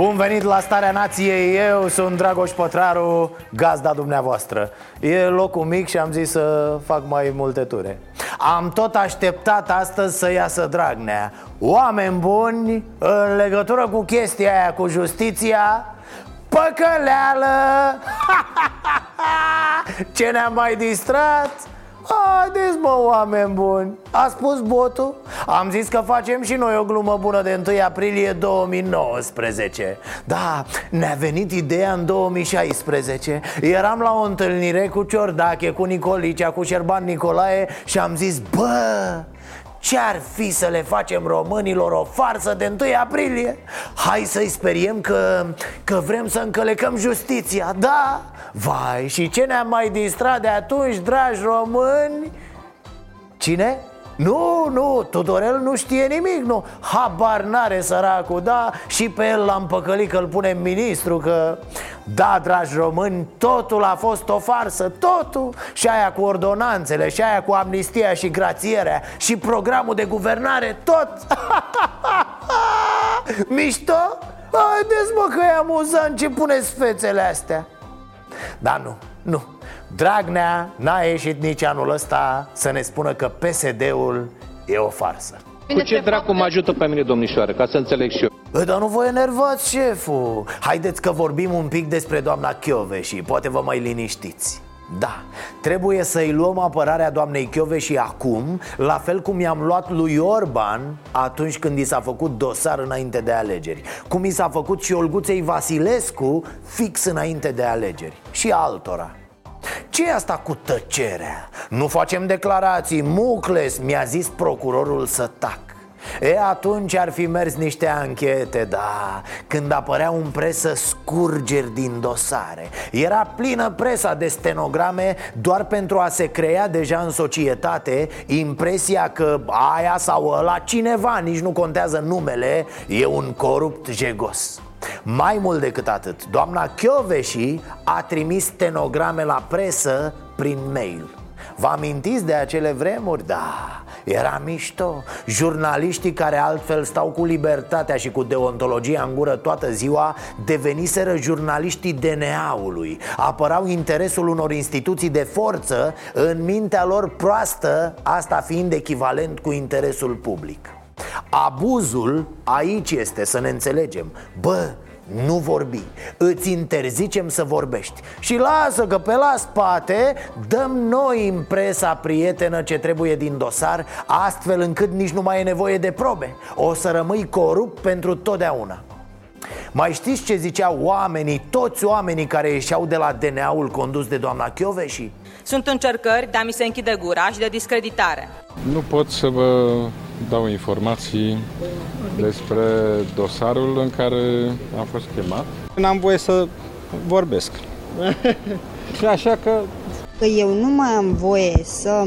Bun venit la Starea Nației, eu sunt Dragoș Pătraru, gazda dumneavoastră E locul mic și am zis să fac mai multe ture Am tot așteptat astăzi să iasă Dragnea Oameni buni, în legătură cu chestia aia cu justiția Păcăleală! Ce ne-a mai distrat? Haideți mă, oameni buni. A spus botul? Am zis că facem și noi o glumă bună de 1 aprilie 2019 Da, ne-a venit ideea în 2016 Eram la o întâlnire cu Ciordache, cu Nicolicea, cu Șerban Nicolae Și am zis, bă, ce-ar fi să le facem românilor o farsă de 1 aprilie? Hai să-i speriem că, că vrem să încălecăm justiția, da? Vai, și ce ne-am mai distrat de atunci, dragi români? Cine? Nu, nu, Tudorel nu știe nimic, nu. Habar n-are săracul, da? Și pe el l-am păcălit că-l punem ministru Că, da, dragi români, totul a fost o farsă Totul. Și aia cu ordonanțele, și aia cu amnistia și grațierea Și programul de guvernare, tot. Mișto? Haideți mă că e amuzant ce puneți fețele astea. Dar nu, nu Dragnea n-a ieșit nici anul ăsta să ne spună că PSD-ul e o farsă. Cu ce dracu mă ajută pe mine, domnișoară, ca să înțeleg și eu? Bă, dar nu vă enervați, șeful. Haideți că vorbim un pic despre doamna și Poate vă mai liniștiți. Da, trebuie să-i luăm apărarea doamnei și acum La fel cum i-am luat lui Orban atunci când i s-a făcut dosar înainte de alegeri. Cum i s-a făcut și Olguței Vasilescu fix înainte de alegeri Și altora ce e asta cu tăcerea? Nu facem declarații, mucles, mi-a zis procurorul să tac. E, atunci ar fi mers niște anchete, da Când apăreau în presă scurgeri din dosare. Era plină presa de stenograme Doar pentru a se crea deja în societate Impresia că aia sau ăla cineva Nici nu contează numele E un corupt jegos mai mult decât atât, doamna Chioveși a trimis stenograme la presă prin mail. Vă amintiți de acele vremuri? Da, era mișto. Jurnaliștii care altfel stau cu libertatea și cu deontologia în gură toată ziua Deveniseră jurnaliștii DNA-ului Apărau interesul unor instituții de forță În mintea lor proastă Asta fiind echivalent cu interesul public Abuzul aici este, să ne înțelegem. Bă, nu vorbi. Îți interzicem să vorbești. Și lasă că pe la spate Dăm noi impresa prietenă ce trebuie din dosar Astfel încât nici nu mai e nevoie de probe. O să rămâi corupt pentru totdeauna. Mai știți ce ziceau oamenii, toți oamenii care ieșeau de la DNA-ul condus de doamna Chioveși? Sunt încercări de a mi se închide gura și de discreditare. Nu pot să vă dau informații despre dosarul în care am fost chemat. N-am voie să vorbesc. și așa că... Eu nu mai am voie să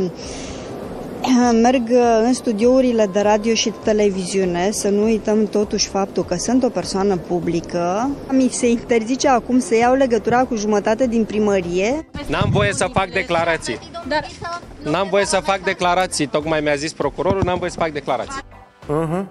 merg în studiourile de radio și televiziune, să nu uităm totuși faptul că sunt o persoană publică. Mi se interzice acum să iau legătura cu jumătate din primărie. N-am voie să fac declarații. Dar... N-am voie să fac declarații, tocmai mi-a zis procurorul, n-am voie să fac declarații. Uh-huh.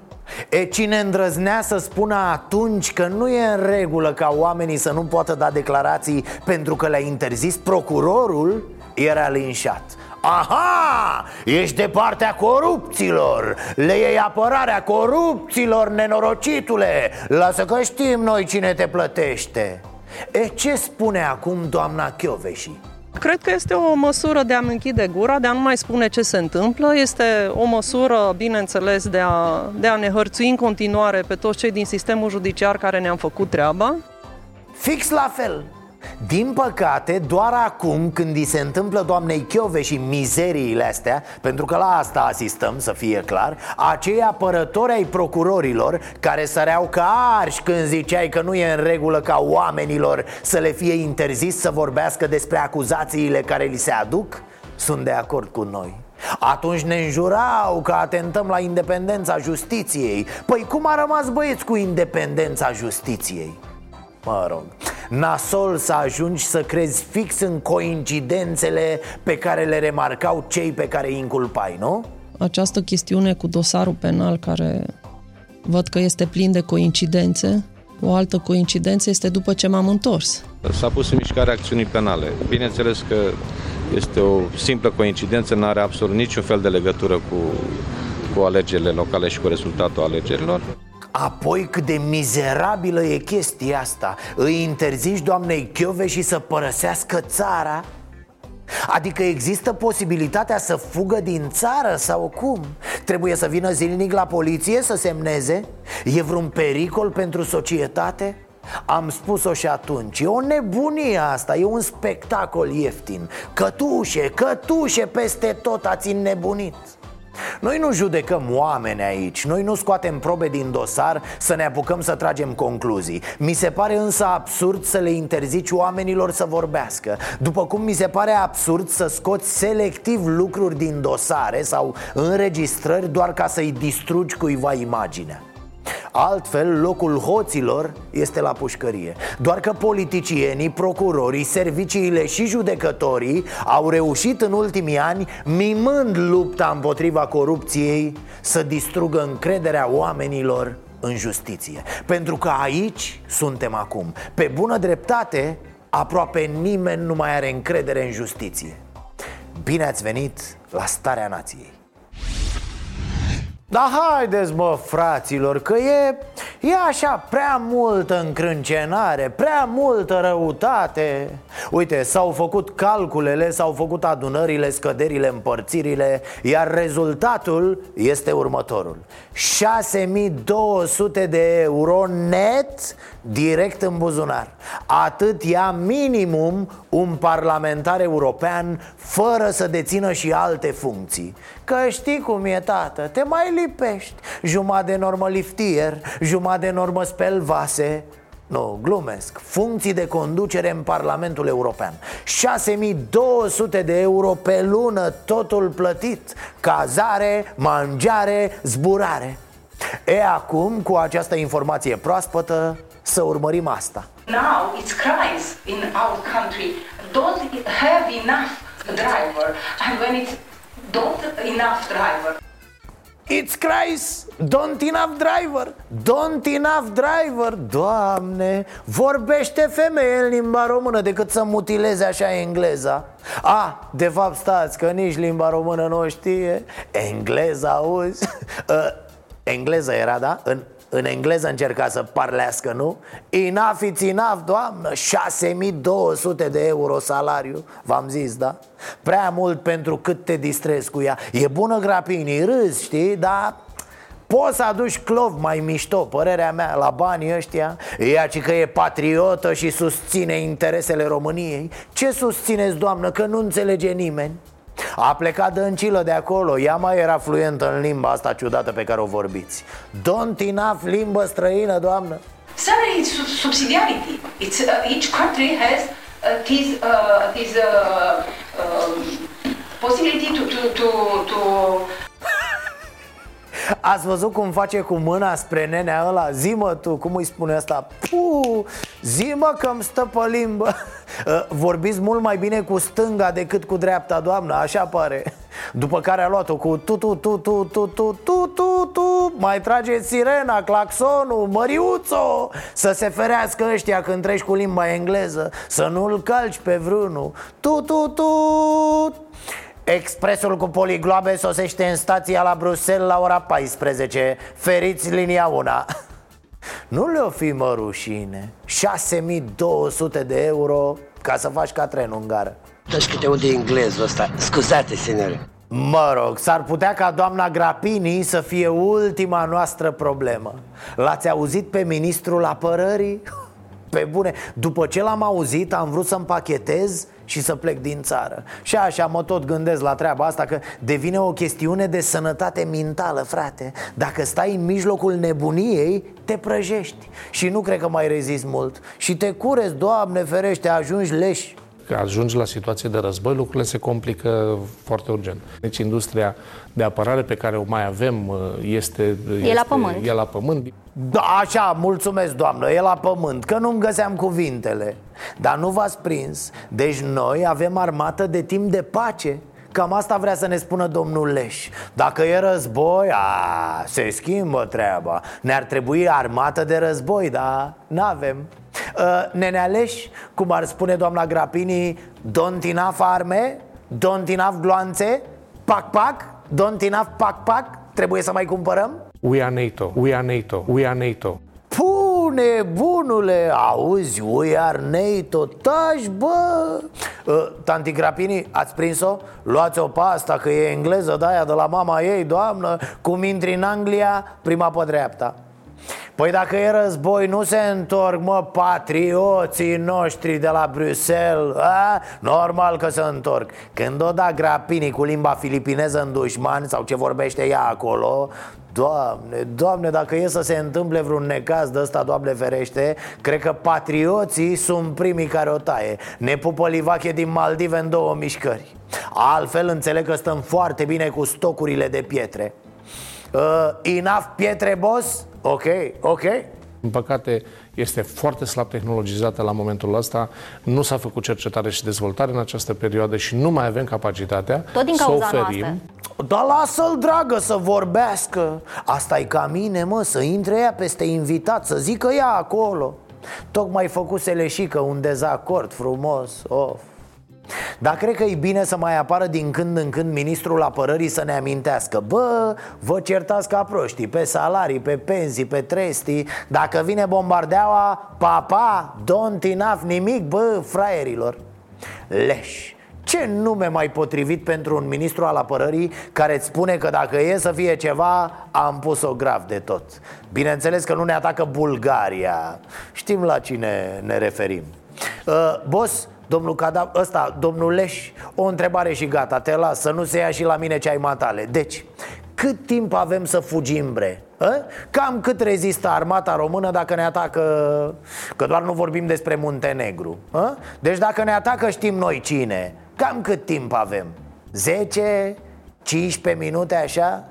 E cine îndrăznea să spună atunci că nu e în regulă ca oamenii să nu poată da declarații pentru că le-a interzis procurorul, era linșat Aha! Ești de partea corupților Le iei apărarea corupților, nenorocitule Lasă că știm noi cine te plătește E, ce spune acum doamna Chioveși? Cred că este o măsură de a închide gura, de a nu mai spune ce se întâmplă. Este o măsură, bineînțeles, de a, de a ne hărțui în continuare pe toți cei din sistemul judiciar care ne-am făcut treaba. Fix la fel, Din păcate, doar acum când îi se întâmplă doamnei Chiove și mizeriile astea Pentru că la asta asistăm, să fie clar Acei apărători ai procurorilor care săreau ca arși când ziceai că nu e în regulă ca oamenilor Să le fie interzis să vorbească despre acuzațiile care li se aduc Sunt de acord cu noi atunci ne înjurau că atentăm la independența justiției Păi cum a rămas băieți cu independența justiției? Mă rog, nasol să ajungi să crezi fix în coincidențele pe care le remarcau cei pe care îi inculpai, nu? Această chestiune cu dosarul penal care văd că este plin de coincidențe, o altă coincidență este după ce m-am întors. S-a pus în mișcare acțiunii penale. Bineînțeles că este o simplă coincidență, nu are absolut niciun fel de legătură cu, cu alegerile locale și cu rezultatul alegerilor. Apoi cât de mizerabilă e chestia asta Îi interzici doamnei Chiove și să părăsească țara Adică există posibilitatea să fugă din țară sau cum? Trebuie să vină zilnic la poliție să semneze? E vreun pericol pentru societate? Am spus-o și atunci, e o nebunie asta, e un spectacol ieftin Cătușe, cătușe peste tot ați înnebunit noi nu judecăm oameni aici, noi nu scoatem probe din dosar să ne apucăm să tragem concluzii. Mi se pare însă absurd să le interzici oamenilor să vorbească. După cum mi se pare absurd să scoți selectiv lucruri din dosare sau înregistrări doar ca să-i distrugi cuiva imaginea Altfel, locul hoților este la pușcărie. Doar că politicienii, procurorii, serviciile și judecătorii Au reușit în ultimii ani, mimând lupta împotriva corupției Să distrugă încrederea oamenilor în justiție. Pentru că aici suntem acum. Pe bună dreptate, aproape nimeni nu mai are încredere în justiție. Bine ați venit la Starea Nației da haideți mă fraților că e, e așa prea multă încrâncenare, prea multă răutate Uite, s-au făcut calculele, s-au făcut adunările, scăderile, împărțirile Iar rezultatul este următorul. 6200 de euro net direct în buzunar. Atât ia minimum un parlamentar european fără să dețină și alte funcții. Că știi cum e, tată, te mai lipești. Jumătate de normă liftier, jumătate de normă spel vase nu, glumesc. Funcții de conducere în Parlamentul European. 6200 de euro pe lună, totul plătit. Cazare, mangiare, zburare. E acum, cu această informație proaspătă, să urmărim asta. Now it's crimes in our country. Don't have enough driver. And when it's don't enough driver It's Christ, don't enough driver Don't enough driver. Doamne, vorbește femeie în limba română Decât să mutileze așa engleza. A, de fapt stați că nici limba română nu o știe. Engleza, auzi? uh, engleză era, da? În în engleză încerca să parlească, nu? Enough it's enough, doamnă 6200 de euro salariu V-am zis, da? Prea mult pentru cât te distrezi cu ea E bună grapinii, râzi, știi? Dar Poți să aduci clov mai mișto, părerea mea, la banii ăștia Ea ci că e patriotă și susține interesele României Ce susțineți, doamnă, că nu înțelege nimeni? A plecat dăncilă de acolo. Ea mai era fluentă în limba asta ciudată pe care o vorbiți. Don't enough limbă străină, doamnă. Sorry, it's subsidiarity it's, uh, Each country has uh, his, uh, his uh, um, possibility to, to, to, to Ați văzut cum face cu mâna spre nenea ăla? Zi-mă tu, cum îi spune asta? Puh, zi-mă că îmi stă pe limbă. Ă, Vorbiți mult mai bine cu stânga decât cu dreapta, doamnă, așa pare. După care a luat-o cu tu tu tu tu tu tu tu tu tu. Mai trage sirena, claxonul, măriuțo! Să se ferească ăștia când treci cu limba engleză Să nu-l calci pe vreunul. Tu tu tu Expresul cu poligloabe sosește în stația la Bruxelles la ora 14 Feriți linia 1 Nu le-o fi mă rușine. 6200 de euro ca să faci ca trenul în gară. Dă-și câte de englezul ăsta. Scuzate, senere. Mă rog, s-ar putea ca doamna Grapini să fie ultima noastră problemă. L-ați auzit pe ministrul apărării? Pe bune, după ce l-am auzit am vrut să împachetez și să plec din țară. Și așa mă tot gândesc la treaba asta că devine o chestiune de sănătate mentală, frate. Dacă stai în mijlocul nebuniei, te prăjești. Și nu cred că mai rezist mult. Și te curezi, Doamne ferește, ajungi leși. că ajungi la situație de război, lucrurile se complică foarte urgent. Deci industria de apărare pe care o mai avem uh, este, e la pământ. E la pământ. Da, așa, mulțumesc, doamnă, e la pământ, că nu-mi găseam cuvintele Dar nu v-ați prins Deci noi avem armată de timp de pace Cam asta vrea să ne spună domnul Leș Dacă e război, a, se schimbă treaba Ne-ar trebui armată de război, dar n-avem uh, Nenea Leș, cum ar spune doamna Grapini Don't enough arme? Don't enough gloanțe? Pac, pac? Don't enough pac, pac? Trebuie să mai cumpărăm? We are NATO, we are NATO, we are NATO Pune, bunule, auzi, we are NATO Taci, bă uh, Tanti Grapini, ați prins-o? Luați-o pe asta, că e engleză de aia de la mama ei, doamnă Cum intri în Anglia, prima pe dreapta Păi dacă e război, nu se întorc, mă, patrioții noștri de la Bruxelles a? Normal că se întorc Când o da grapinii cu limba filipineză în dușman Sau ce vorbește ea acolo Doamne, doamne, dacă e să se întâmple vreun necaz de ăsta, doamne ferește Cred că patrioții sunt primii care o taie Ne pupă Livache din Maldive în două mișcări Altfel înțeleg că stăm foarte bine cu stocurile de pietre uh, Enough pietre, boss? Ok, ok. În păcate este foarte slab tehnologizată la momentul ăsta. Nu s-a făcut cercetare și dezvoltare în această perioadă Și nu mai avem capacitatea Tot din să cauza oferim noastră. Dar lasă-l, dragă, să vorbească. Asta e ca mine, mă, să intre ea peste invitat Să zică ea acolo. Tocmai făcuse leșică un dezacord frumos Of dar cred că e bine să mai apară din când în când ministrul apărării să ne amintească. Bă, vă certați ca proștii Pe salarii, pe pensii, pe trestii. Dacă vine bombardeaua, papa, don't enough nimic, bă, fraierilor. Leș. Ce nume mai potrivit pentru un ministru al apărării care îți spune că dacă e să fie ceva, am pus-o grav de tot? Bineînțeles că nu ne atacă Bulgaria. Știm la cine ne referim. Uh, Boss, Domnul Cadav, ăsta, domnul Leș, o întrebare și gata, te las, să nu se ia și la mine ceai matale Deci, cât timp avem să fugim, bre? A? Cam cât rezistă armata română dacă ne atacă Că doar nu vorbim despre Muntenegru a? Deci dacă ne atacă știm noi cine Cam cât timp avem? 10? 15 minute așa?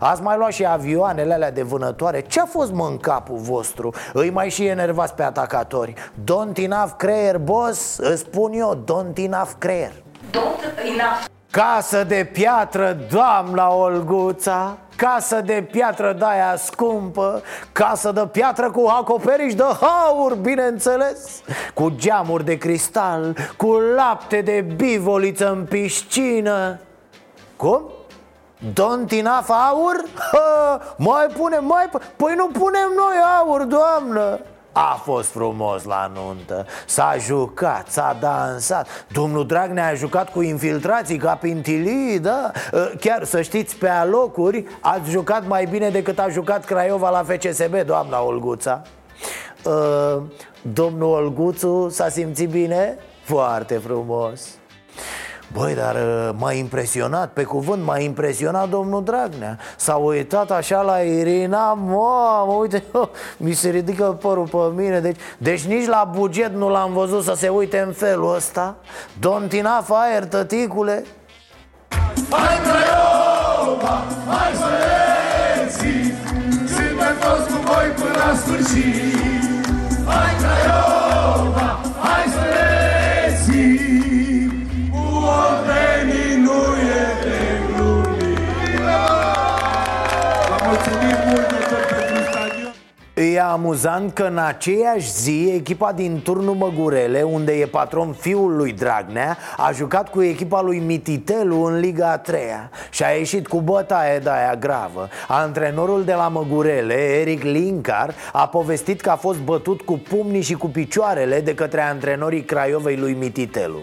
Ați mai luat și avioanele alea de vânătoare Ce a fost mă în capul vostru? Îi mai și enervați pe atacatori Don't enough creier, boss? Îți spun eu, don't enough creier Don't enough. Casă de piatră, doamna Olguța Casă de piatră de-aia scumpă Casă de piatră cu acoperiș de haur, bineînțeles Cu geamuri de cristal Cu lapte de bivoliță în piscină Cum? Don't enough aur? Ha, mai punem, mai pu- Păi nu punem noi aur, doamnă a fost frumos la nuntă S-a jucat, s-a dansat Domnul Dragnea a jucat cu infiltrații ca pintilii, da? Chiar să știți, pe alocuri Ați jucat mai bine decât a jucat Craiova la FCSB, doamna Olguța uh, Domnul Olguțu s-a simțit bine? Foarte frumos Băi, dar uh, m-a impresionat, pe cuvânt m-a impresionat domnul Dragnea. S-a uitat așa la Irina, mamă, uite, oh, mi se ridică părul pe mine deci, deci nici la buget nu l-am văzut să se uite în felul ăsta. Don't enough aer, tăticule. Hai Craiova, hai băieții Suntem toți cu voi până la sfârșit. Hai Craiova, E amuzant că în aceeași zi echipa din turnul Măgurele, unde e patron fiul lui Dragnea, a jucat cu echipa lui Mititelu în Liga a treia și a ieșit cu bătaie de aia gravă. Antrenorul de la Măgurele, Eric Linkar, a povestit că a fost bătut cu pumnii și cu picioarele de către antrenorii Craiovei lui Mititelu.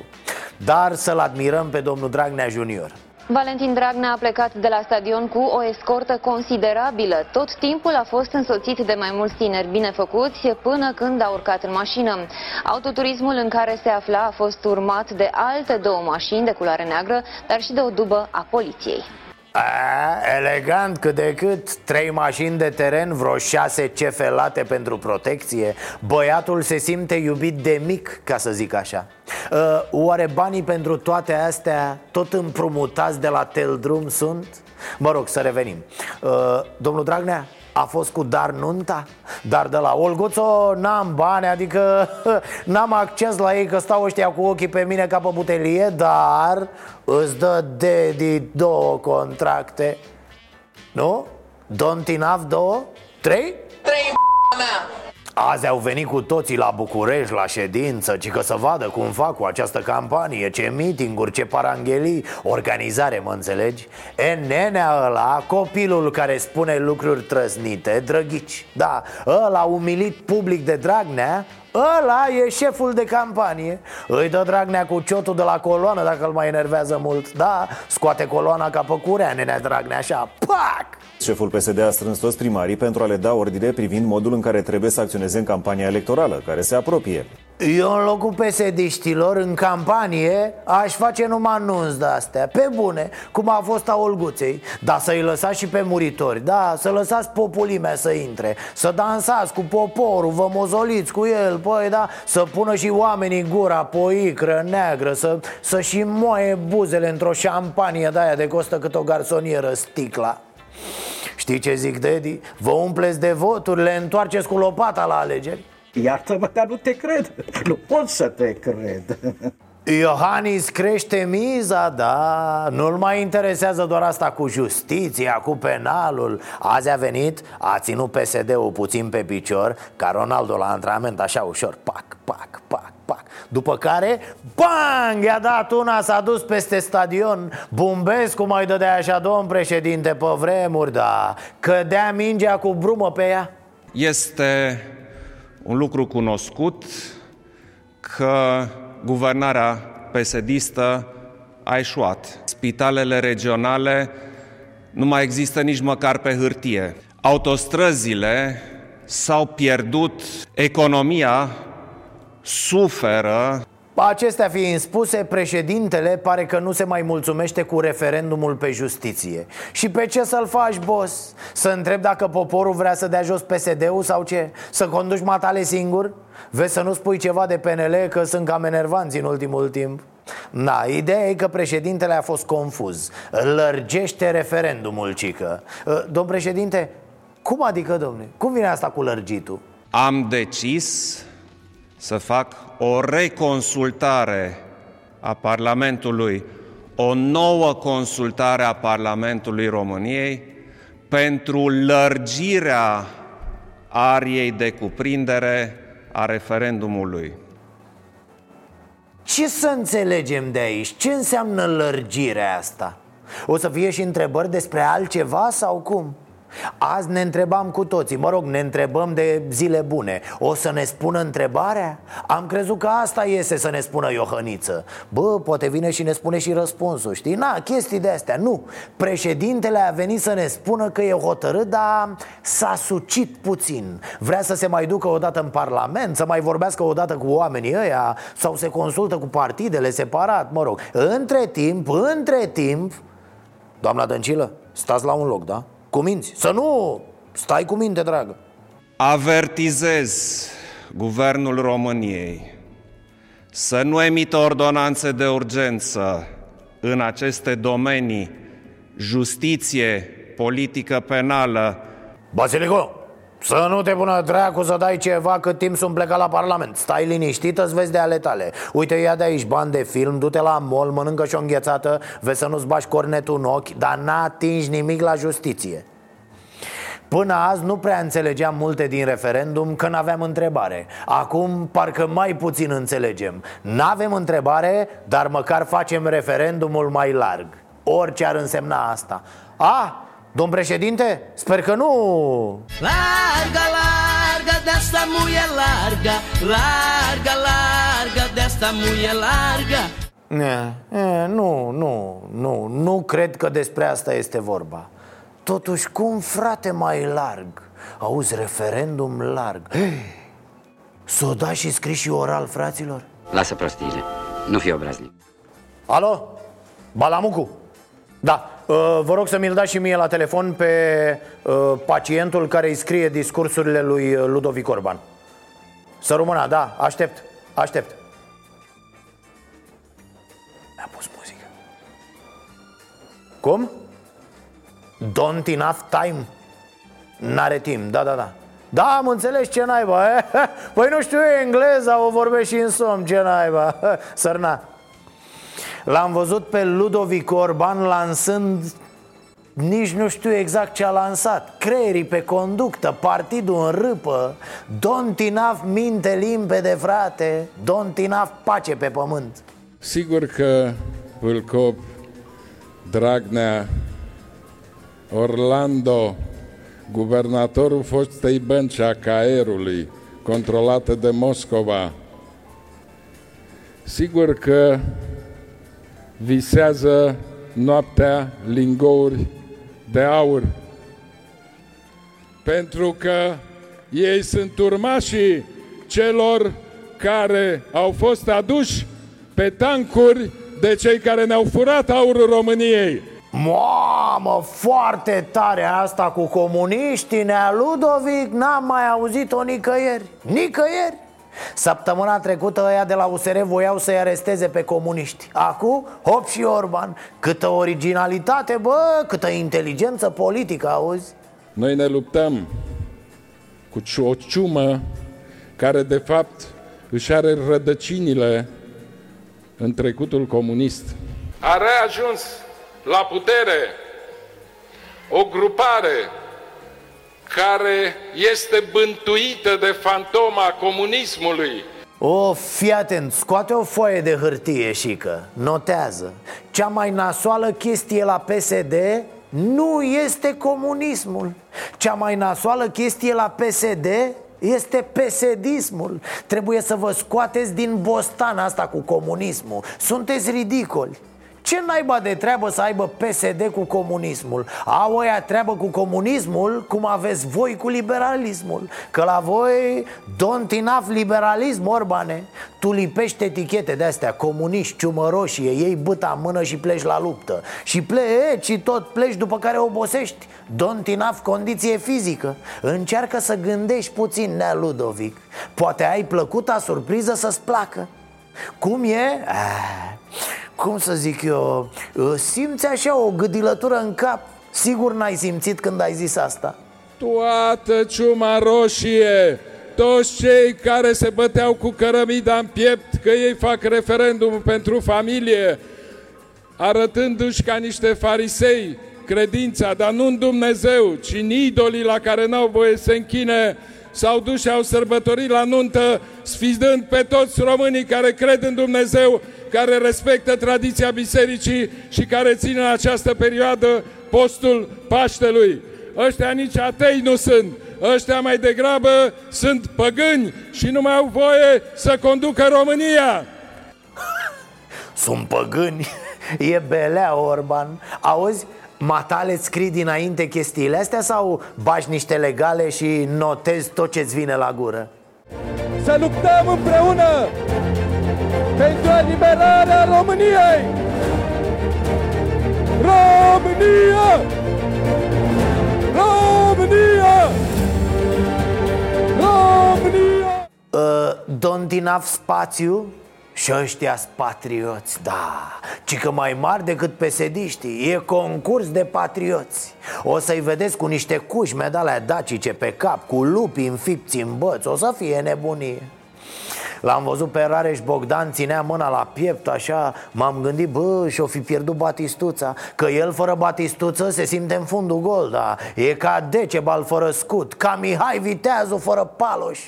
Dar să-l admirăm pe domnul Dragnea Junior. Valentin Dragnea a plecat de la stadion cu o escortă considerabilă. Tot timpul a fost însoțit de mai mulți tineri binefăcuți până când a urcat în mașină. Autoturismul în care se afla a fost urmat de alte două mașini de culoare neagră, dar și de o dubă a poliției. A, elegant cât de cât. Trei mașini de teren, vreo șase cefelate pentru protecție. Băiatul se simte iubit de mic, ca să zic așa. Uh, Oare banii pentru toate astea tot împrumutați de la Teldrum sunt? Mă rog, să revenim. Uh, Domnul Dragnea, a fost cu dar nunta? Dar de la Olguțo n-am bani, adică n-am acces la ei că stau ăștia cu ochii pe mine ca pe butelie Dar îți dă Dedi două contracte Nu? Don't enough două? Trei? Trei mea! Azi au venit cu toții la București la ședință Ci că să vadă cum fac cu această campanie Ce meeting-uri, ce paranghelii Organizare, mă înțelegi? E nenea ăla, copilul care spune lucruri trăznite Drăghici Da, ăla umilit public de Dragnea Ăla e șeful de campanie Îi dă Dragnea cu ciotul de la coloană dacă îl mai enervează mult Da, scoate coloana ca pe curea, nenea Dragnea, așa, pac! Șeful PSD a strâns toți primarii pentru a le da ordine privind modul în care trebuie să acționeze în campania electorală, care se apropie. Eu în locul psd în campanie aș face numai anunț de astea Pe bune, cum a fost a Olguței Dar să-i lăsați și pe muritori Da, să lăsați populimea să intre Să dansați cu poporul, vă mozoliți cu el Păi da, să pună și oamenii gura pe o icră neagră Să, să și moaie buzele într-o șampanie de aia de costă cât o garsonieră sticla Știi ce zic, Dedi? Vă umpleți de voturi, le întoarceți cu lopata la alegeri. Iartă-mă, dar nu te cred. Nu pot să te cred Iohannis crește miza, da Nu-l mai interesează doar asta cu justiția, cu penalul. Azi a venit, a ținut PSD-ul puțin pe picior Ca Ronaldo la antrenament, așa ușor Pac, pac, pac, pac. După care, bang, i-a dat una, s-a dus peste stadion. Bumbescu mai dădea așa, domn președinte, pe vremuri, da. Cădea mingea cu brumă pe ea. Este un lucru cunoscut că guvernarea pesedistă a eșuat. Spitalele regionale nu mai există nici măcar pe hârtie. Autostrăzile s-au pierdut, economia suferă Acestea fiind spuse, președintele pare că nu se mai mulțumește cu referendumul pe justiție Și pe ce să-l faci, boss? Să întreb dacă poporul vrea să dea jos PSD-ul sau ce? Să conduci matale singur? Vezi să nu spui ceva de PNL că sunt cam enervanți în ultimul timp? Na, ideea e că președintele a fost confuz Lărgește referendumul, cică ă, Domn președinte, cum adică, domne? Cum vine asta cu lărgitul? Am decis să fac o reconsultare a Parlamentului, o nouă consultare a Parlamentului României pentru lărgirea ariei de cuprindere a referendumului. Ce să înțelegem de aici? Ce înseamnă lărgirea asta? O să fie și întrebări despre altceva sau cum? Azi ne întrebam cu toții, mă rog, ne întrebăm de zile bune. O să ne spună întrebarea? Am crezut că asta iese să ne spună Iohăniță. Bă, poate vine și ne spune și răspunsul, știi? Na, chestii de astea, nu. Președintele a venit să ne spună că e hotărât, dar s-a sucit puțin. Vrea să se mai ducă odată în Parlament, să mai vorbească odată cu oamenii ăia Sau se consultă cu partidele separat, mă rog. Între timp, între timp Doamna Dăncilă, stați la un loc, da? Cu minți, să nu stai cu minte, dragă Avertizez Guvernul României să nu emită ordonanțe de urgență în aceste domenii, justiție, politică penală. Basilico, să nu te pună dracu să dai ceva cât timp sunt plecat la Parlament. Stai liniștită, îți vezi de ale tale. Uite, ia de aici bani de film, du-te la mol, mănâncă și o înghețată Vezi să nu-ți bași cornetul în ochi Dar n-atingi nimic la justiție. Până azi nu prea înțelegeam multe din referendum că n-aveam întrebare. Acum parcă mai puțin înțelegem. N-avem întrebare, dar măcar facem referendumul mai larg. Orice ar însemna asta. A, Domn președinte, sper că nu... Larga, larga desta mulher larga. Larga, larga desta mulher larga. E, e, nu, nu, nu, nu cred că despre asta este vorba. Totuși, cum frate mai larg? Auzi, referendum larg. S-o da și scris și oral, fraților? Lasă prostiile, nu fi obraznic. Alo? Balamucu? Da, uh, vă rog să mi-l dați și mie la telefon pe uh, pacientul care îi scrie discursurile lui uh, Ludovic Orban Să rămână, da, aștept, aștept Mi-a pus muzică Cum? Don't enough time? N-are timp, da, da, da da, am înțeles ce naiba eh? Păi nu știu engleza, o vorbești și în somn, ce naiba Sărna L-am văzut pe Ludovic Orban lansând nici nu știu exact ce a lansat. Creierii pe conductă, partidul în râpă Don't enough minte limpede, frate Don't enough pace pe pământ. Sigur că Vâlcop, Dragnea, Orlando, guvernatorul fostei bănci a Caerului, controlată de Moscova, sigur că visează noaptea lingouri de aur. Pentru că ei sunt urmașii celor care au fost aduși pe tancuri de cei care ne-au furat aurul României. Mamă, foarte tare asta cu comuniștii, Nea Ludovic, n-am mai auzit-o nicăieri Nicăieri Săptămâna trecută ăia de la USR voiau să-i aresteze pe comuniști Acum, hop și Orban Câtă originalitate, bă, câtă inteligență politică, auzi? Noi ne luptăm cu o ciumă care de fapt își are rădăcinile în trecutul comunist. A reajuns la putere o grupare care este bântuită de fantoma comunismului. O, fii atent, scoate o foaie de hârtie, șică, notează. Cea mai nasoală chestie la PSD nu este comunismul. Cea mai nasoală chestie la PSD este pesedismul Trebuie să vă scoateți din bostan asta cu comunismul. Sunteți ridicoli ce naiba de treabă să aibă PSD cu comunismul? Au ăia treabă cu comunismul cum aveți voi cu liberalismul. Că la voi don't enough liberalism, Orbane. Tu lipești etichete de-astea, comuniști, ciumăroșie Ei băta în mână și pleci la luptă. Și pleci și tot pleci după care obosești. Don't enough condiție fizică. Încearcă să gândești puțin, Nea Ludovic. Poate ai plăcuta surpriză să-ți placă Cum e? Ah cum să zic eu, simți așa o gâdilătură în cap? Sigur n-ai simțit când ai zis asta. Toată ciuma roșie. Toți cei care se băteau cu cărămida în piept că ei fac referendum pentru familie, arătându-și ca niște farisei credința, dar nu în Dumnezeu, ci în idolii la care n-au voie să închine, s-au dus și au sărbătorit la nuntă, sfidând pe toți românii care cred în Dumnezeu care respectă tradiția bisericii și care țin în această perioadă postul Paștelui. Ăștia nici atei nu sunt, ăștia mai degrabă sunt păgâni și nu mai au voie să conducă România. Sunt păgâni, e belea Orban. Auzi, matale scrii dinainte chestiile astea sau bași niște legale și notezi tot ce-ți vine la gură? Să luptăm împreună pentru eliberarea României! România! România! România! Uh, don't enough spațiu? Și ăștia patrioți, da. Ci că mai mari decât pesediștii E concurs de patrioți. O să-i vedeți cu niște cuși medalea dacice pe cap Cu lupi înfipți în băți O să fie nebunie. L-am văzut pe Rareș Bogdan, ținea mâna la piept așa M-am gândit, bă, și-o fi pierdut Batistuța Că el fără Batistuță se simte în fundul gol, da. E ca Decebal fără scut Ca Mihai Viteazu fără paloș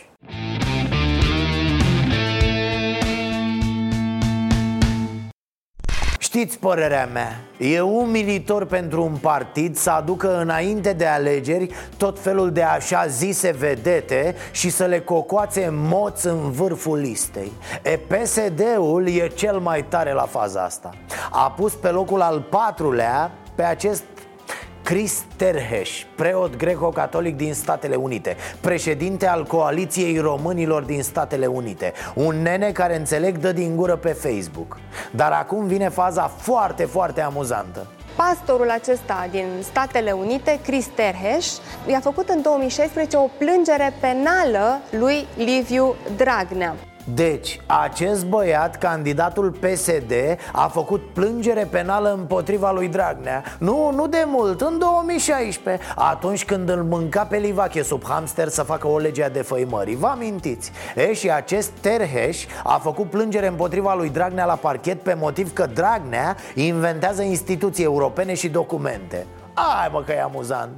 Știți părerea mea, e umilitor pentru un partid să aducă înainte de alegeri tot felul de așa zise vedete și să le cocoațe moți în vârful listei. E PSD-ul e cel mai tare la faza asta. A pus pe locul al patrulea pe acest Chris Terheș, preot greco-catolic din Statele Unite Președinte al Coaliției Românilor din Statele Unite Un nene care înțeleg dă din gură pe Facebook Dar acum vine faza foarte, foarte amuzantă Pastorul acesta din Statele Unite, Chris Terheș, i-a făcut în 2016 o plângere penală lui Liviu Dragnea. Deci, acest băiat, candidatul PSD, a făcut plângere penală împotriva lui Dragnea Nu, nu de mult, în 2016 Atunci când îl mânca pe Livache sub hamster să facă o lege a defăimării. Vă amintiți? E, și acest Terheș a făcut plângere împotriva lui Dragnea la parchet Pe motiv că Dragnea inventează instituții europene și documente. Ai mă că e amuzant.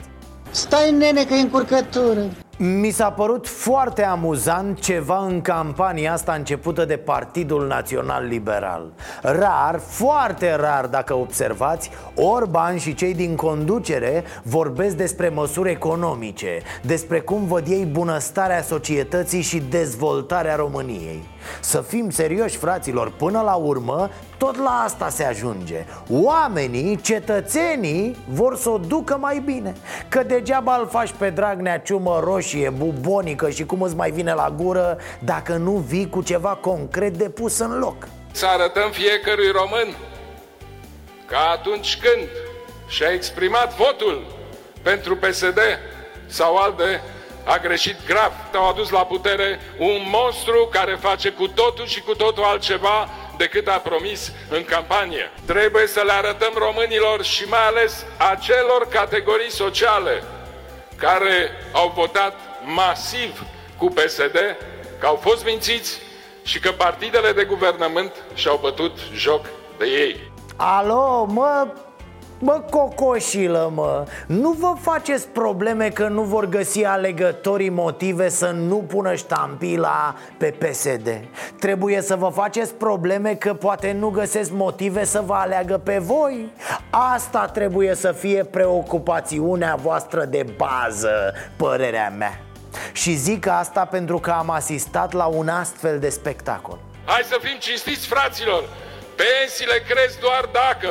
Stai nene că e încurcătură mi s-a părut foarte amuzant ceva în campania asta începută de Partidul Național Liberal. Rar, foarte rar dacă observați, Orban și cei din conducere vorbesc despre măsuri economice Despre cum văd ei bunăstarea societății și dezvoltarea României. Să fim serioși, fraților, până la urmă tot la asta se ajunge. Oamenii, cetățenii vor să o ducă mai bine. Că degeaba îl faci pe Dragnea ciumă roșie, bubonică și cum îți mai vine la gură Dacă nu vii cu ceva concret de pus în loc Să arătăm fiecărui român Că atunci când și-a exprimat votul pentru PSD sau ALDE a greșit grav, au adus la putere un monstru care face cu totul și cu totul altceva decât a promis în campanie. Trebuie să le arătăm românilor și mai ales acelor categorii sociale care au votat masiv cu PSD, că au fost mințiți și că partidele de guvernământ și-au bătut joc de ei. Alo, mă, Bă, cocoșilă, mă Nu vă faceți probleme că nu vor găsi alegătorii motive să nu pună ștampila pe PSD Trebuie să vă faceți probleme că poate nu găsesc motive să vă aleagă pe voi. Asta trebuie să fie preocupațiunea voastră de bază, părerea mea. Și zic asta pentru că am asistat la un astfel de spectacol. Hai să fim cinstiți, fraților! Pensiile cresc doar dacă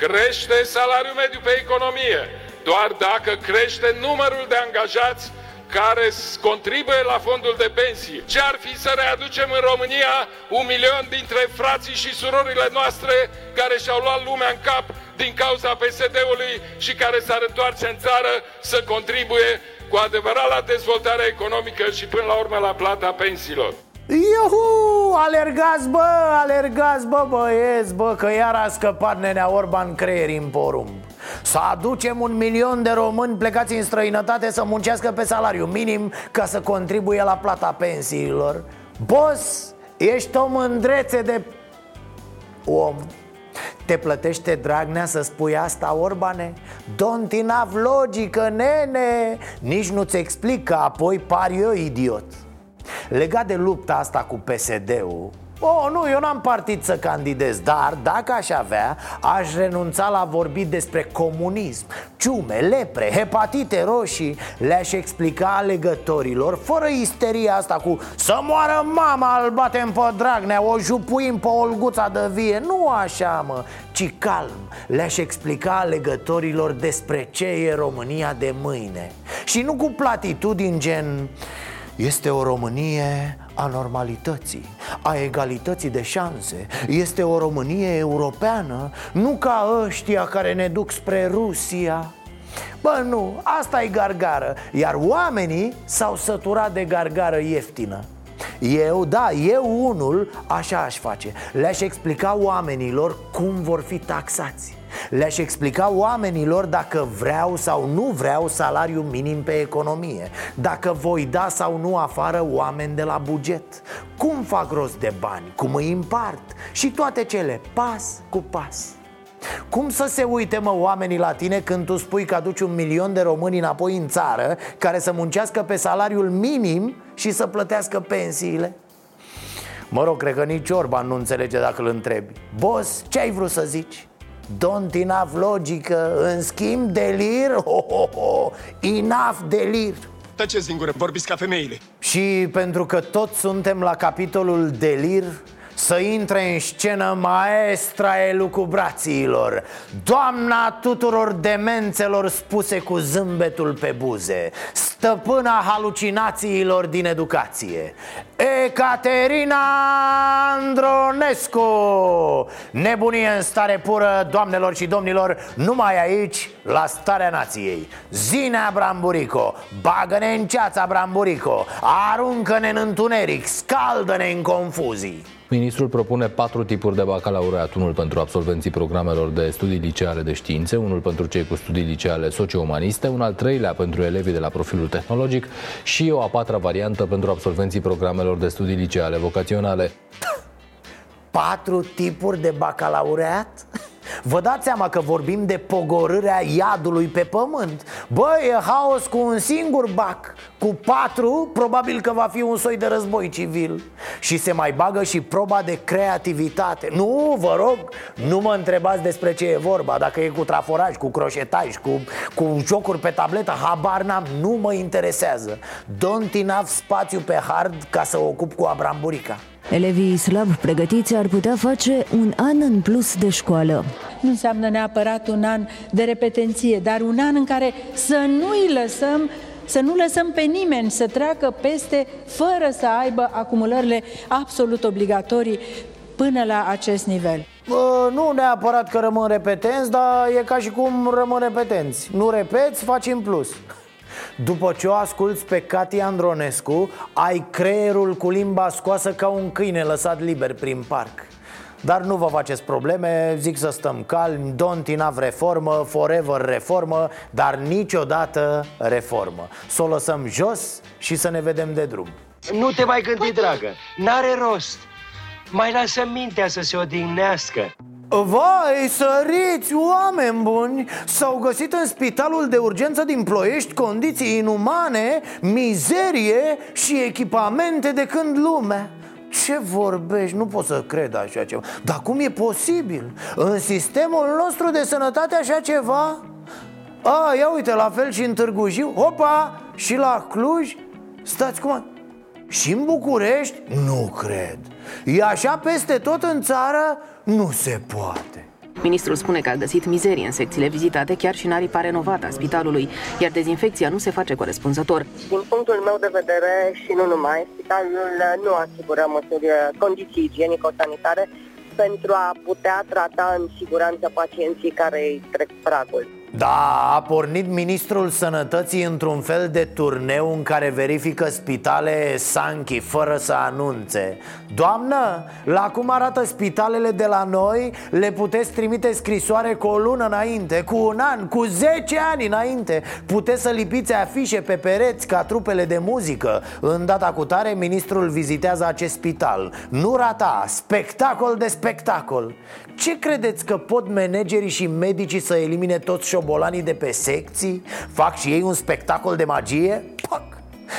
crește salariul mediu pe economie, doar dacă crește numărul de angajați care contribuie la fondul de pensii. Ce ar fi să readucem în România un milion dintre frații și surorile noastre care și-au luat lumea în cap din cauza PSD-ului și care s-ar întoarce în țară să contribuie cu adevărat la dezvoltarea economică și până la urmă la plata pensiilor. Iuhu, alergați bă, alergați bă băieți bă Că iar a scăpat nenea Orban creieri în porumb. Să aducem un milion de români plecați în străinătate să muncească pe salariu minim Ca să contribuie la plata pensiilor. Boss, ești o mândrețe de om. Te plătește Dragnea să spui asta, Orbane? Don't enough logică, nene! Nici nu-ți explic că apoi par eu idiot Legat de lupta asta cu PSD-ul Oh, nu, eu n-am partid să candidez Dar dacă aș avea, aș renunța la vorbit despre comunism. Ciume, lepre, hepatite roșii Le-aș explica alegătorilor Fără isteria asta cu Să moară mama, îl batem pe Dragnea O jupuim pe Olguța de vie. Nu așa, mă, ci calm. Le-aș explica alegătorilor despre ce e România de mâine. Și nu cu platitudini gen... Este o Românie a normalității, a egalității de șanse. Este o Românie europeană, nu ca ăștia care ne duc spre Rusia. Bă, nu, asta e gargară. Iar oamenii s-au săturat de gargară ieftină eu, da, eu unul așa aș face. Le-aș explica oamenilor cum vor fi taxați. Le-aș explica oamenilor dacă vreau sau nu vreau salariu minim pe economie Dacă voi da sau nu afară oameni de la buget Cum fac rost de bani, cum îi împart Și toate cele, pas cu pas cum să se uite, mă, oamenii la tine când tu spui că aduci un milion de români înapoi în țară Care să muncească pe salariul minim și să plătească pensiile? Mă rog, cred că nici Orban nu înțelege dacă îl întrebi Boss, ce ai vrut să zici? Don't enough logică, în schimb delir, ho, ho, ho, enough delir Tăceți din gură, vorbiți ca femeile Și pentru că toți suntem la capitolul delir să intre în scenă maestra elucubrațiilor Doamna tuturor demențelor spuse cu zâmbetul pe buze Stăpâna halucinațiilor din educație. Ecaterina Andronescu Nebunie în stare pură, doamnelor și domnilor Numai aici, la Starea Nației. Zinea Bramburico, bagă-ne în ceața Bramburico Aruncă-ne în întuneric, scaldă-ne în confuzii Ministrul propune patru tipuri de bacalaureat, unul pentru absolvenții programelor de studii liceale de științe, unul pentru cei cu studii liceale socio-umaniste, un al treilea pentru elevii de la profilul tehnologic și o a patra variantă pentru absolvenții programelor de studii liceale vocaționale. Patru tipuri de bacalaureat? Vă dați seama că vorbim de pogorârea iadului pe pământ Bă, e haos cu un singur bac Cu patru, probabil că va fi un soi de război civil. Și se mai bagă și proba de creativitate. Nu, vă rog, nu mă întrebați despre ce e vorba. Dacă e cu traforaj, cu croșetaj, cu, cu jocuri pe tabletă Habar n-am, nu mă interesează. Don't enough spațiu pe hard ca să ocup cu Abramburica Elevii slab pregătiți ar putea face un an în plus de școală. Nu înseamnă neapărat un an de repetenție, dar un an în care să nu-i lăsăm să nu lăsăm pe nimeni să treacă peste fără să aibă acumulările absolut obligatorii până la acest nivel. Bă, nu neapărat că rămân repetenți, dar e ca și cum rămân repetenți. Nu repeți, faci în plus. După ce o asculți pe Cati Andronescu Ai creierul cu limba scoasă ca un câine lăsat liber prin parc dar nu vă faceți probleme, zic să stăm calmi Don't enough reformă, forever reformă Dar niciodată reformă. Să o lăsăm jos și să ne vedem de drum. Nu te mai gândi, dragă, n-are rost. Mai lasă mintea să se odihnească. Vai, săriți, oameni buni! S-au găsit în spitalul de urgență din Ploiești condiții inumane, mizerie și echipamente de când lumea ce vorbești? Nu pot să cred așa ceva Dar cum e posibil? În sistemul nostru de sănătate așa ceva? A, ia uite, la fel și în Târgu Jiu Hopa! Și la Cluj? Stați cum? Și în București? Nu cred E așa peste tot în țară? Nu se poate Ministrul spune că a găsit mizerie în secțiile vizitate, chiar și în aripa renovată a spitalului, iar dezinfecția nu se face corespunzător. Din punctul meu de vedere și nu numai, spitalul nu asigură măsuri, condiții igienico-sanitare pentru a putea trata în siguranță pacienții care îi trec pragul. Da, a pornit ministrul sănătății într-un fel de turneu în care verifică spitale Sanchi fără să anunțe. Doamnă, la cum arată spitalele de la noi, le puteți trimite scrisoare cu o lună înainte, cu un an, cu 10 ani înainte. Puteți să lipiți afișe pe pereți ca trupele de muzică. În data cu tare, ministrul vizitează acest spital. Nu rata, spectacol de spectacol Ce credeți că pot managerii și medicii să elimine toți șobolanii de pe secții? Fac și ei un spectacol de magie? Pac!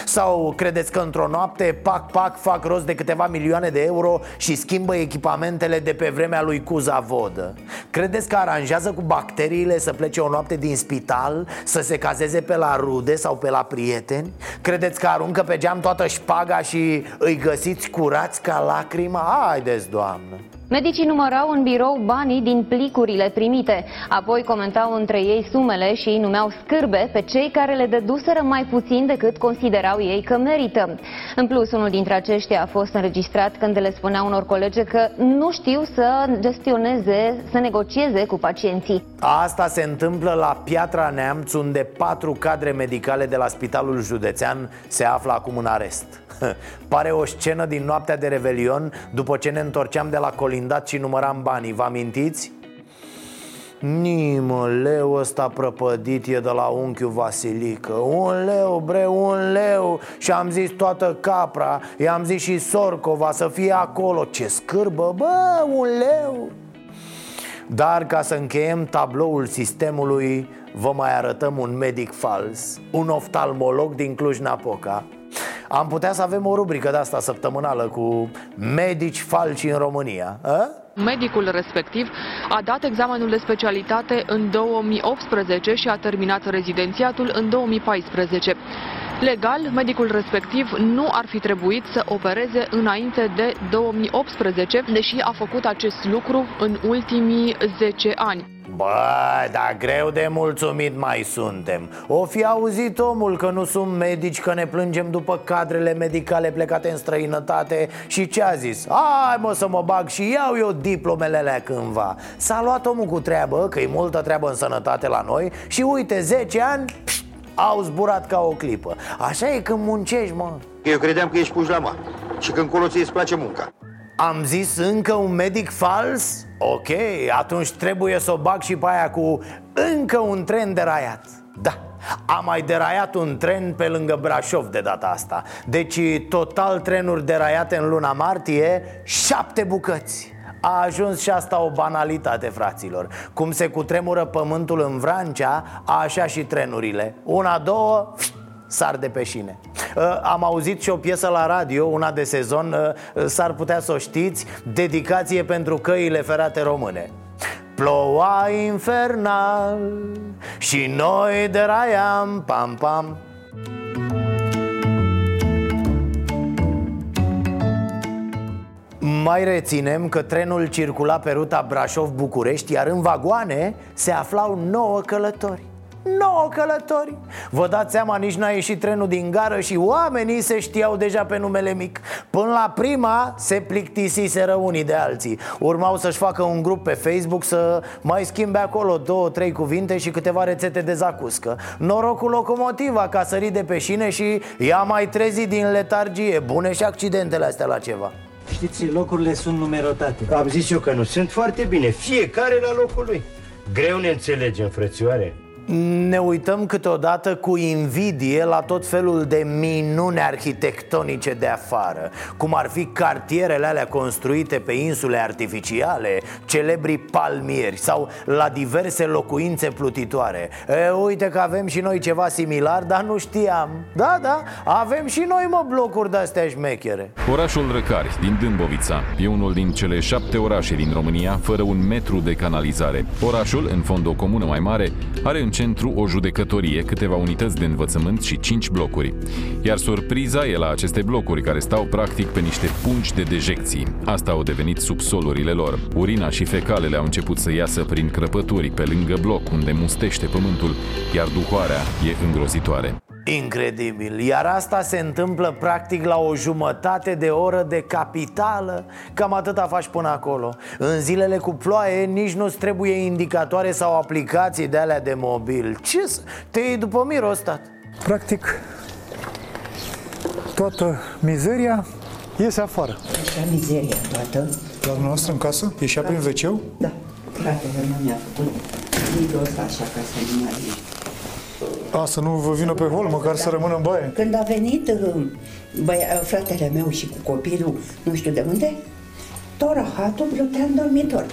Sau credeți că într-o noapte, pac, pac, fac rost de câteva milioane de euro și schimbă echipamentele de pe vremea lui Cuza Vodă? Credeți că aranjează cu bacteriile să plece o noapte din spital, să se cazeze pe la rude sau pe la prieteni? Credeți că aruncă pe geam toată șpaga și îi găsiți curați ca lacrima? Haideți, doamnă! Medicii numărau în birou banii din plicurile primite, apoi comentau între ei sumele și îi numeau scârbe pe cei care le dăduseră mai puțin decât considerau ei că merită. În plus, unul dintre aceștia a fost înregistrat când le spunea unor colege că nu știu să gestioneze, să negocieze cu pacienții. Asta se întâmplă la Piatra Neamț, unde patru cadre medicale de la Spitalul Județean se află acum în arest. Pare o scenă din noaptea de Revelion După ce ne întorceam de la colindat și număram banii. Vă amintiți? Nimă, leu ăsta prăpădit e de la unchiul Vasilică. Un leu, bre, un leu! Și am zis toată capra I-am zis și Sorcova să fie acolo. Ce scârbă, bă, un leu! Dar ca să încheiem tabloul sistemului Vă mai arătăm un medic fals Un oftalmolog din Cluj-Napoca Am putea să avem o rubrică de asta săptămânală cu medici falci în România a? Medicul respectiv a dat examenul de specialitate în 2018 și a terminat rezidențiatul în 2014. Legal, medicul respectiv nu ar fi trebuit să opereze înainte de 2018, deși a făcut acest lucru în ultimii 10 ani. Bă, dar greu de mulțumit mai suntem O fi auzit omul că nu sunt medici, că ne plângem după cadrele medicale plecate în străinătate Și ce a zis? Hai mă să mă bag și iau eu diplomele alea cândva S-a luat omul cu treabă, că e multă treabă în sănătate la noi Și uite, 10 ani, pșt, au zburat ca o clipă Așa e când muncești, mă Eu credeam că ești puși la mare și că încolo ți îți place munca. Am zis încă un medic fals? Ok, atunci trebuie să o bag și pe aia cu încă un tren deraiat Da, am mai deraiat un tren pe lângă Brașov de data asta. Deci total trenuri deraiate în luna martie, șapte bucăți. A ajuns și asta o banalitate, fraților. Cum se cutremură pământul în Vrancea, așa și trenurile. Una, două, sar de pe șine. Uh, Am auzit și o piesă la radio, una de sezon, uh, s-ar putea să o știți Dedicație pentru căile ferate române. Ploua infernal și noi deraiam, pam, pam. Mai reținem că trenul circula pe ruta Brașov-București Iar în vagoane se aflau 9 călători 9 călători. Vă dați seama, nici n-a ieșit trenul din gară și oamenii se știau deja pe numele mic. Până la prima se plictisiseră unii de alții. Urmau să-și facă un grup pe Facebook să mai schimbe acolo două, trei cuvinte și câteva rețete de zacuscă. Norocul locomotiva ca sărit de pe șine și i-a mai trezit din letargie. Bune și accidentele astea la ceva. Știți, locurile sunt numerotate. Am zis eu că nu. Sunt foarte bine, fiecare la locul lui. Greu ne înțelegem, frățioare. Ne uităm câteodată cu invidie la tot felul de minune arhitectonice de afară Cum ar fi cartierele alea construite pe insule artificiale Celebrii palmieri sau la diverse locuințe plutitoare. E, Uite că avem și noi ceva similar, dar nu știam. Da, da, avem și noi mă blocuri de-astea șmechere. Orașul Răcari din Dâmbovița e unul din cele șapte orașe din România fără un metru de canalizare. Orașul, în fond o comună mai mare, are în centru o judecătorie, câteva unități de învățământ și cinci blocuri. Iar surpriza e la aceste blocuri care stau practic pe niște pungi de dejecții. Asta au devenit subsolurile lor. Urina și fecalele au început să iasă prin crăpături pe lângă bloc unde mustește pământul, iar duhoarea e îngrozitoare. Incredibil, iar asta se întâmplă practic la o jumătate de oră de capitală. Cam atâta faci până acolo. În zilele cu ploaie nici nu-ți trebuie indicatoare sau aplicații de alea de mobil. Ce să... Te iei după mirostat Practic, toată mizeria iese afară. Așa mizeria toată. La dumneavoastră în casă? Ieșea prin wc Da, fratele meu mi-a făcut vidul ăsta așa ca să nu mai A, să nu vă vină pe hol, măcar să rămână în baie. Când a venit uh, băia, fratele meu și cu copilul, nu știu de unde, tot rahatul plutea în dormitor.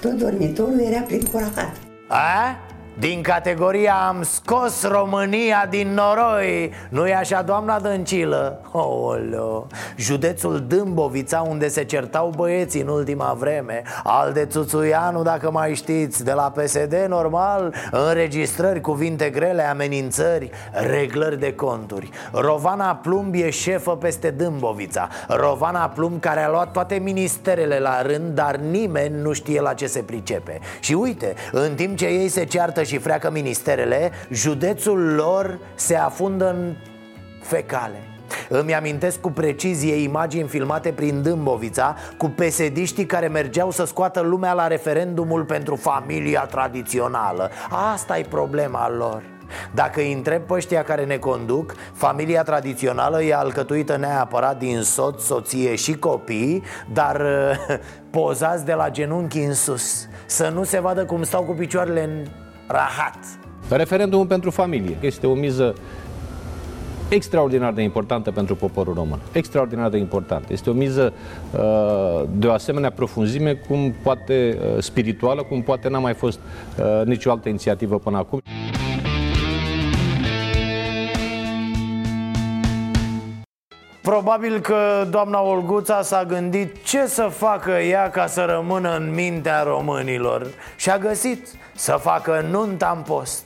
Tot dormitorul era plin cu rahat. A? Din categoria am scos România din noroi Nu-i așa, doamna Dăncilă? Oleo. Județul Dâmbovița, unde se certau băieții în ultima vreme Al de Țuțuianu, dacă mai știți De la PSD, normal Înregistrări, cuvinte grele, amenințări Reglări de conturi Rovana Plumb e șefă peste Dâmbovița Rovana Plumb care a luat toate ministerele la rând Dar nimeni nu știe la ce se pricepe Și uite, în timp ce ei se ceartă și freacă ministerele Județul lor se afundă în fecale. Îmi amintesc cu precizie imagini filmate prin Dâmbovița Cu pesediștii care mergeau să scoată lumea la referendumul pentru familia tradițională. Asta e problema lor. Dacă îi întreb pe ăștia care ne conduc Familia tradițională e alcătuită neapărat din soț, soție și copii Dar pozați de la genunchi în sus. Să nu se vadă cum stau cu picioarele în rahat Referendumul pentru familie este o miză extraordinar de importantă pentru poporul român. Extraordinar de importantă. Este o miză uh, de o asemenea profunzime cum poate uh, spirituală, cum poate n-a mai fost uh, nicio altă inițiativă până acum. Probabil că doamna Olguța s-a gândit ce să facă ea ca să rămână în mintea românilor. Și a găsit să facă nunta în post.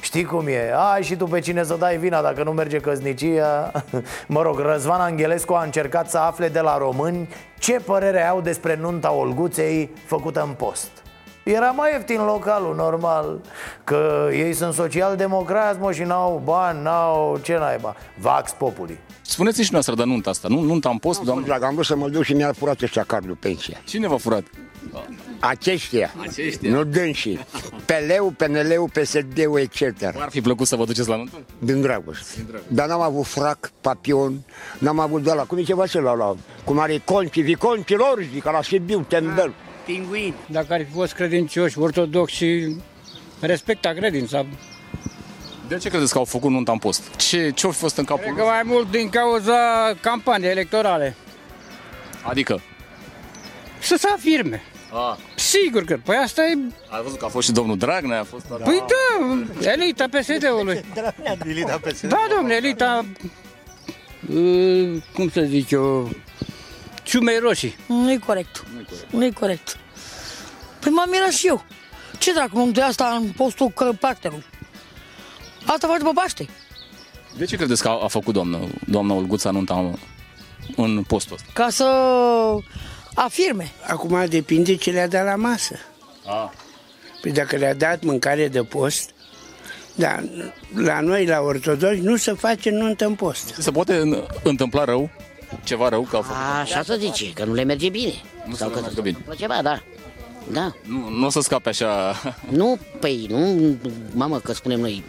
Știi cum e? Ai și tu pe cine să dai vina dacă nu merge căsnicia. Mă rog, Răzvan Angelescu a încercat să afle de la români Ce părere au despre nunta Olguței făcută în post. Era mai ieftin localul, normal Că ei sunt social-democrați, mă, și n-au bani, n-au ce naiba. Vax populi Spuneți și noastră de nunta asta, nu? Nunta am post, doamnă? Drag, am vrut să mă duc și mi-a furat ăștia cardul pensia. Cine v-a furat? Aceștia, Aceștia. nu dânsii PL-ul, PNL-ul, PSD-ul, etc. Ar fi plăcut să vă duceți la nuntă? Din dragoste. Dar n-am avut frac, papion, n-am avut de la, cum e ceva să la, la cum are conci, viconci lor, ca la Sibiu, tembel. Pinguin. Dacă ar fi fost credincioși, ortodoxi și respecta credința. De ce credeți că au făcut nunta în post? Ce, ce-au fi fost în capul Cred lor? că mai mult din cauza campaniei electorale. Adică? Să se afirme. A, Sigur că, păi asta e... a văzut că a fost și domnul Dragnea, a fost... Păi da, elita PSD-ului. Elita PSD. Da, domnule, elita... uh, Cum să zic eu... Ciumei roșii. Nu-i corect. Nu-i corect. Păi m-am mirat și eu. Ce dracu, nu de asta în postul caracterului? Asta face pe Paște. De ce credeți că a, a făcut doamna, doamna Olguța nunta în, în postul ăsta? Ca să afirme. Acum depinde ce le-a dat la masă. A. Păi dacă le-a dat mâncare de post, da, la noi, la ortodoxi, nu se face nuntă în post. Se poate în- întâmpla rău? Ceva rău că a făcut? Așa să zice, că nu le merge bine. Nu se meargă bine. Ceva, da. Da. Nu, nu o să scape așa... Nu, păi, nu, mamă, că spunem noi,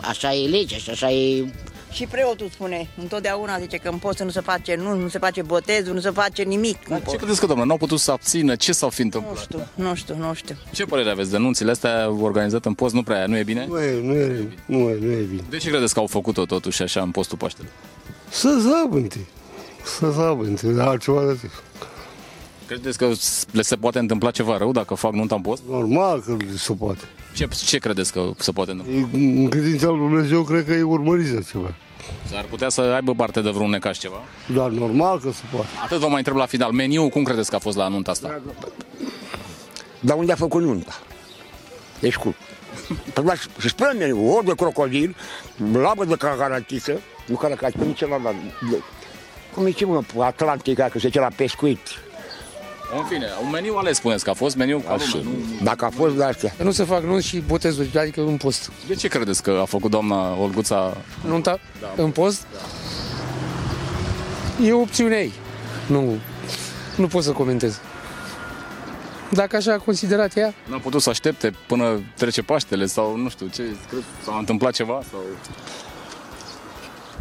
așa e legea și așa e... Și preotul spune, întotdeauna zice că în post nu se face, nu, nu se face botezul, nu se face nimic. în Ce post. credeți că, doamnă, n-au putut să abțină? Ce s-au fi Nu întâmplat? știu, nu știu, nu știu. Ce părere aveți de nunțile astea organizate în post? Nu prea, nu e bine? Nu e, nu e, nu e, nu e bine. De ce credeți că au făcut-o totuși așa în postul Paștelui? Să zabânte. Să zabânte, dar altceva de atât. Credeți că le se poate întâmpla ceva rău dacă fac nunta în post? Normal că se poate. Ce, ce credeți că se poate întâmpla? În credința lui Dumnezeu cred că e urmărită ceva. S-ar putea să aibă parte de vreun necaz ceva? Dar normal că se poate. Atât vă mai întreb la final. Meniu, cum credeți că a fost la nunta asta? Dar unde a făcut nunta? Ești cu. Păi, dar și spune meniu, ori de crocodil, labă de caracatiță, nu caracatiță, nici la, la, de- cum e ce mă, Atlantica, că se zice la pescuit. În fine, un meniu ales spuneți că a fost meniu ca Așa. lumea, nu? Dacă a fost de astea. Nu se fac nunți și botezuri, adică în post. De ce credeți că a făcut doamna Olguța? Nunta Da. în post? E opțiunea ei. Nu, nu pot să comentez. Dacă așa a considerat ea, N-a putut să aștepte până trece Paștele sau nu știu ce, cred, s-a întâmplat ceva? Sau...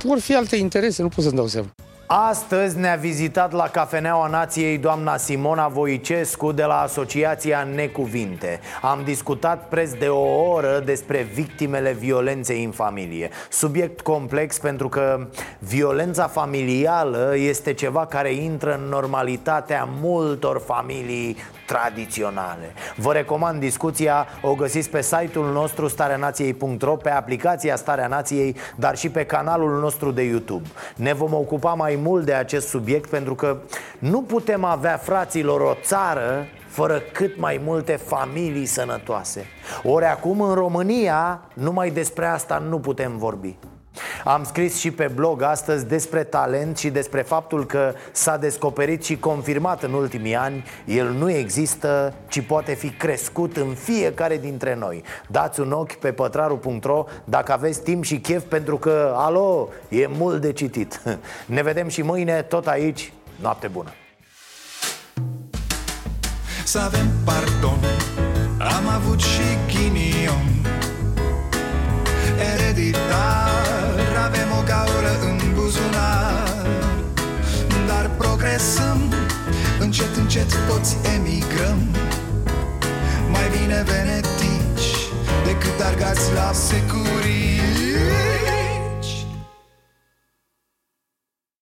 vor fi alte interese, nu pot să-mi dau seama. Astăzi ne-a vizitat la Cafeneaua Nației doamna Simona Voicescu de la Asociația Necuvinte. Am discutat preț de o oră despre victimele violenței în familie. Subiect complex pentru că violența familială este ceva care intră în normalitatea multor familii tradiționale. Vă recomand discuția, o găsiți pe site-ul nostru stareanației.ro, pe aplicația Starea Nației, dar și pe canalul nostru de YouTube. Ne vom ocupa mai mult de acest subiect pentru că nu putem avea, fraților, o țară fără cât mai multe familii sănătoase. Ori acum în România numai despre asta nu putem vorbi. Am scris și pe blog astăzi despre talent și despre faptul că s-a descoperit și confirmat în ultimii ani El nu există, ci poate fi crescut în fiecare dintre noi. Dați un ochi pe pătraru.ro dacă aveți timp și chef pentru că, alo, e mult de citit. Ne vedem și mâine tot aici, noapte bună. Să avem pardon Am avut și ghinion Ereditar Avem o gaură în buzunar. Dar progresăm Încet, încet toți emigrăm. Mai bine venetici Decât argați la securii